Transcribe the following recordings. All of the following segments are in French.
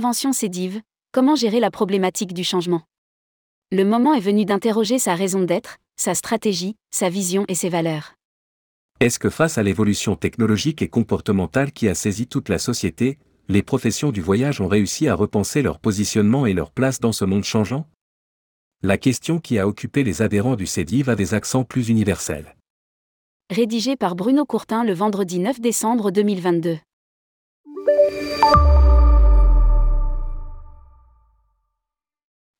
convention CEDIV, comment gérer la problématique du changement? Le moment est venu d'interroger sa raison d'être, sa stratégie, sa vision et ses valeurs. Est-ce que face à l'évolution technologique et comportementale qui a saisi toute la société, les professions du voyage ont réussi à repenser leur positionnement et leur place dans ce monde changeant? La question qui a occupé les adhérents du CEDIV a des accents plus universels. Rédigé par Bruno Courtin le vendredi 9 décembre 2022.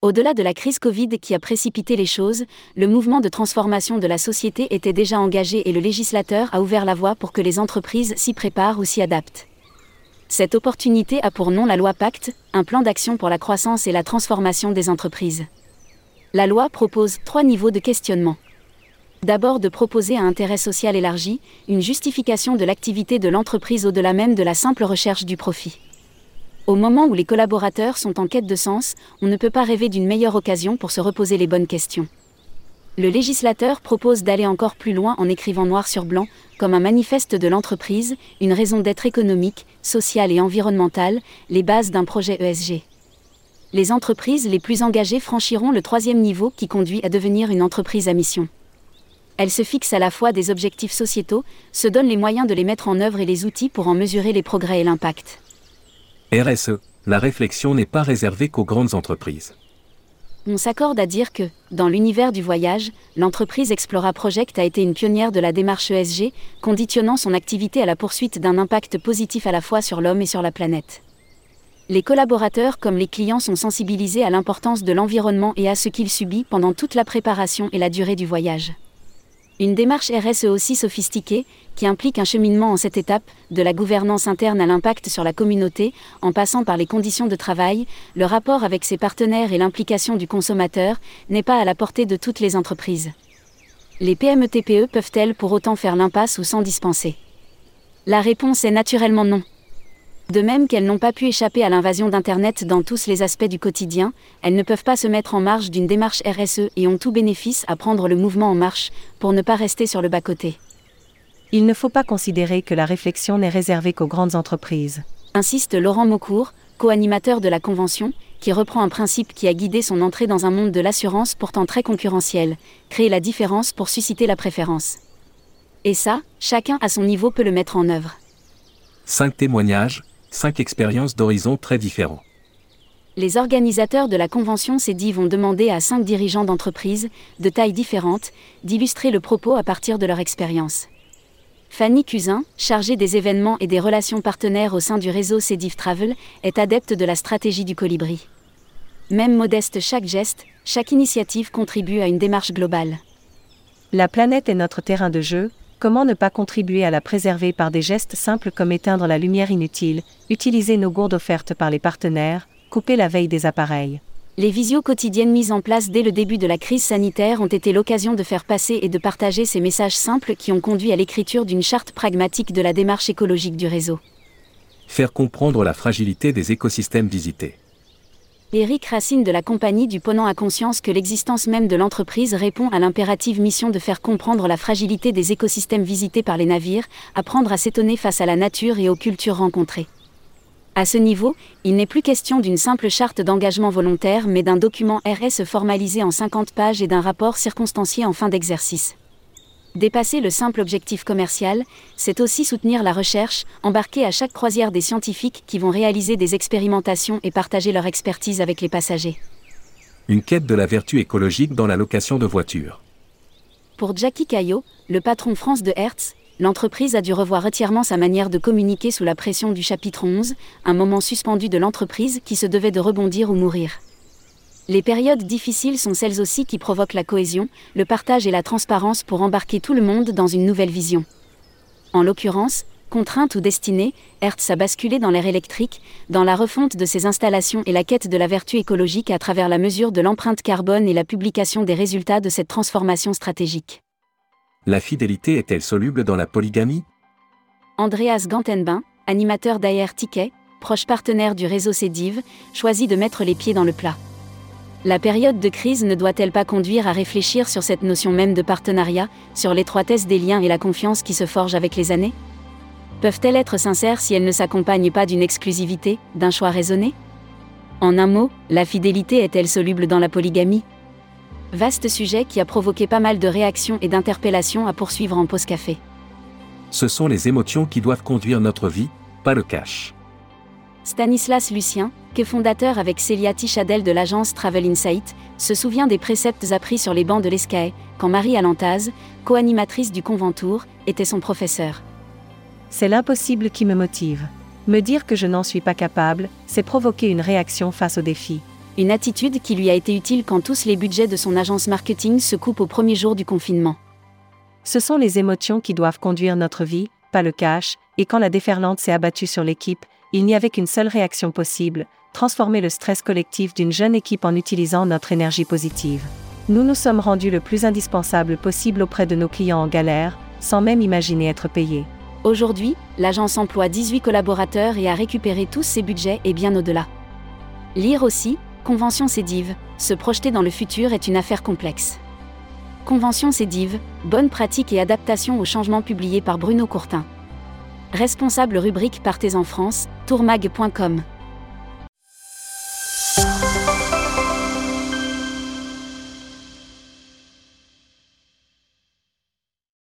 Au-delà de la crise Covid qui a précipité les choses, le mouvement de transformation de la société était déjà engagé et le législateur a ouvert la voie pour que les entreprises s'y préparent ou s'y adaptent. Cette opportunité a pour nom la loi Pacte, un plan d'action pour la croissance et la transformation des entreprises. La loi propose trois niveaux de questionnement. D'abord de proposer un intérêt social élargi, une justification de l'activité de l'entreprise au-delà même de la simple recherche du profit. Au moment où les collaborateurs sont en quête de sens, on ne peut pas rêver d'une meilleure occasion pour se reposer les bonnes questions. Le législateur propose d'aller encore plus loin en écrivant noir sur blanc, comme un manifeste de l'entreprise, une raison d'être économique, sociale et environnementale, les bases d'un projet ESG. Les entreprises les plus engagées franchiront le troisième niveau qui conduit à devenir une entreprise à mission. Elles se fixent à la fois des objectifs sociétaux, se donnent les moyens de les mettre en œuvre et les outils pour en mesurer les progrès et l'impact. RSE, la réflexion n'est pas réservée qu'aux grandes entreprises. On s'accorde à dire que, dans l'univers du voyage, l'entreprise Explora Project a été une pionnière de la démarche ESG, conditionnant son activité à la poursuite d'un impact positif à la fois sur l'homme et sur la planète. Les collaborateurs comme les clients sont sensibilisés à l'importance de l'environnement et à ce qu'il subit pendant toute la préparation et la durée du voyage. Une démarche RSE aussi sophistiquée, qui implique un cheminement en cette étape, de la gouvernance interne à l'impact sur la communauté, en passant par les conditions de travail, le rapport avec ses partenaires et l'implication du consommateur, n'est pas à la portée de toutes les entreprises. Les PME-TPE peuvent-elles pour autant faire l'impasse ou s'en dispenser? La réponse est naturellement non. De même qu'elles n'ont pas pu échapper à l'invasion d'Internet dans tous les aspects du quotidien, elles ne peuvent pas se mettre en marge d'une démarche RSE et ont tout bénéfice à prendre le mouvement en marche, pour ne pas rester sur le bas-côté. Il ne faut pas considérer que la réflexion n'est réservée qu'aux grandes entreprises. Insiste Laurent Maucourt, co-animateur de la convention, qui reprend un principe qui a guidé son entrée dans un monde de l'assurance pourtant très concurrentiel, créer la différence pour susciter la préférence. Et ça, chacun à son niveau peut le mettre en œuvre. Cinq témoignages, cinq expériences d'horizons très différents. Les organisateurs de la convention CEDI vont demander à cinq dirigeants d'entreprises, de tailles différentes, d'illustrer le propos à partir de leur expérience. Fanny Cusin, chargée des événements et des relations partenaires au sein du réseau CEDIV Travel, est adepte de la stratégie du colibri. Même modeste chaque geste, chaque initiative contribue à une démarche globale. La planète est notre terrain de jeu, Comment ne pas contribuer à la préserver par des gestes simples comme éteindre la lumière inutile, utiliser nos gourdes offertes par les partenaires, couper la veille des appareils? Les visios quotidiennes mises en place dès le début de la crise sanitaire ont été l'occasion de faire passer et de partager ces messages simples qui ont conduit à l'écriture d'une charte pragmatique de la démarche écologique du réseau. Faire comprendre la fragilité des écosystèmes visités. Éric Racine de la compagnie du Ponant a conscience que l'existence même de l'entreprise répond à l'impérative mission de faire comprendre la fragilité des écosystèmes visités par les navires, apprendre à s'étonner face à la nature et aux cultures rencontrées. À ce niveau, il n'est plus question d'une simple charte d'engagement volontaire mais d'un document RS formalisé en 50 pages et d'un rapport circonstancié en fin d'exercice. Dépasser le simple objectif commercial, c'est aussi soutenir la recherche, embarquer à chaque croisière des scientifiques qui vont réaliser des expérimentations et partager leur expertise avec les passagers. Une quête de la vertu écologique dans la location de voitures. Pour Jackie Caillot, le patron France de Hertz, l'entreprise a dû revoir entièrement sa manière de communiquer sous la pression du chapitre 11, un moment suspendu de l'entreprise qui se devait de rebondir ou mourir. Les périodes difficiles sont celles aussi qui provoquent la cohésion, le partage et la transparence pour embarquer tout le monde dans une nouvelle vision. En l'occurrence, contrainte ou destinée, Hertz a basculé dans l'ère électrique, dans la refonte de ses installations et la quête de la vertu écologique à travers la mesure de l'empreinte carbone et la publication des résultats de cette transformation stratégique. La fidélité est-elle soluble dans la polygamie? Andreas Gantenbain, animateur d'AR Ticket, proche partenaire du réseau CEDIV, choisit de mettre les pieds dans le plat. La période de crise ne doit-elle pas conduire à réfléchir sur cette notion même de partenariat, sur l'étroitesse des liens et la confiance qui se forgent avec les années? Peuvent-elles être sincères si elles ne s'accompagnent pas d'une exclusivité, d'un choix raisonné? En un mot, la fidélité est-elle soluble dans la polygamie? Vaste sujet qui a provoqué pas mal de réactions et d'interpellations à poursuivre en pause café. Ce sont les émotions qui doivent conduire notre vie, pas le cash. Stanislas Lucien, fondateur avec Célia Tichadel de l'agence Travel Insight, se souvient des préceptes appris sur les bancs de l'ESCAE, quand Marie Alantaz, co-animatrice du Conventour, était son professeur. C'est l'impossible qui me motive. Me dire que je n'en suis pas capable, c'est provoquer une réaction face au défi. Une attitude qui lui a été utile quand tous les budgets de son agence marketing se coupent au premier jour du confinement. Ce sont les émotions qui doivent conduire notre vie, pas le cash, et quand la déferlante s'est abattue sur l'équipe, il n'y avait qu'une seule réaction possible, transformer le stress collectif d'une jeune équipe en utilisant notre énergie positive. Nous nous sommes rendus le plus indispensable possible auprès de nos clients en galère, sans même imaginer être payés. Aujourd'hui, l'agence emploie 18 collaborateurs et a récupéré tous ses budgets et bien au-delà. Lire aussi, Convention Cédive, se projeter dans le futur est une affaire complexe. Convention Cédive, bonne pratique et adaptation aux changements publiés par Bruno Courtin. Responsable rubrique Partez en France, tourmag.com.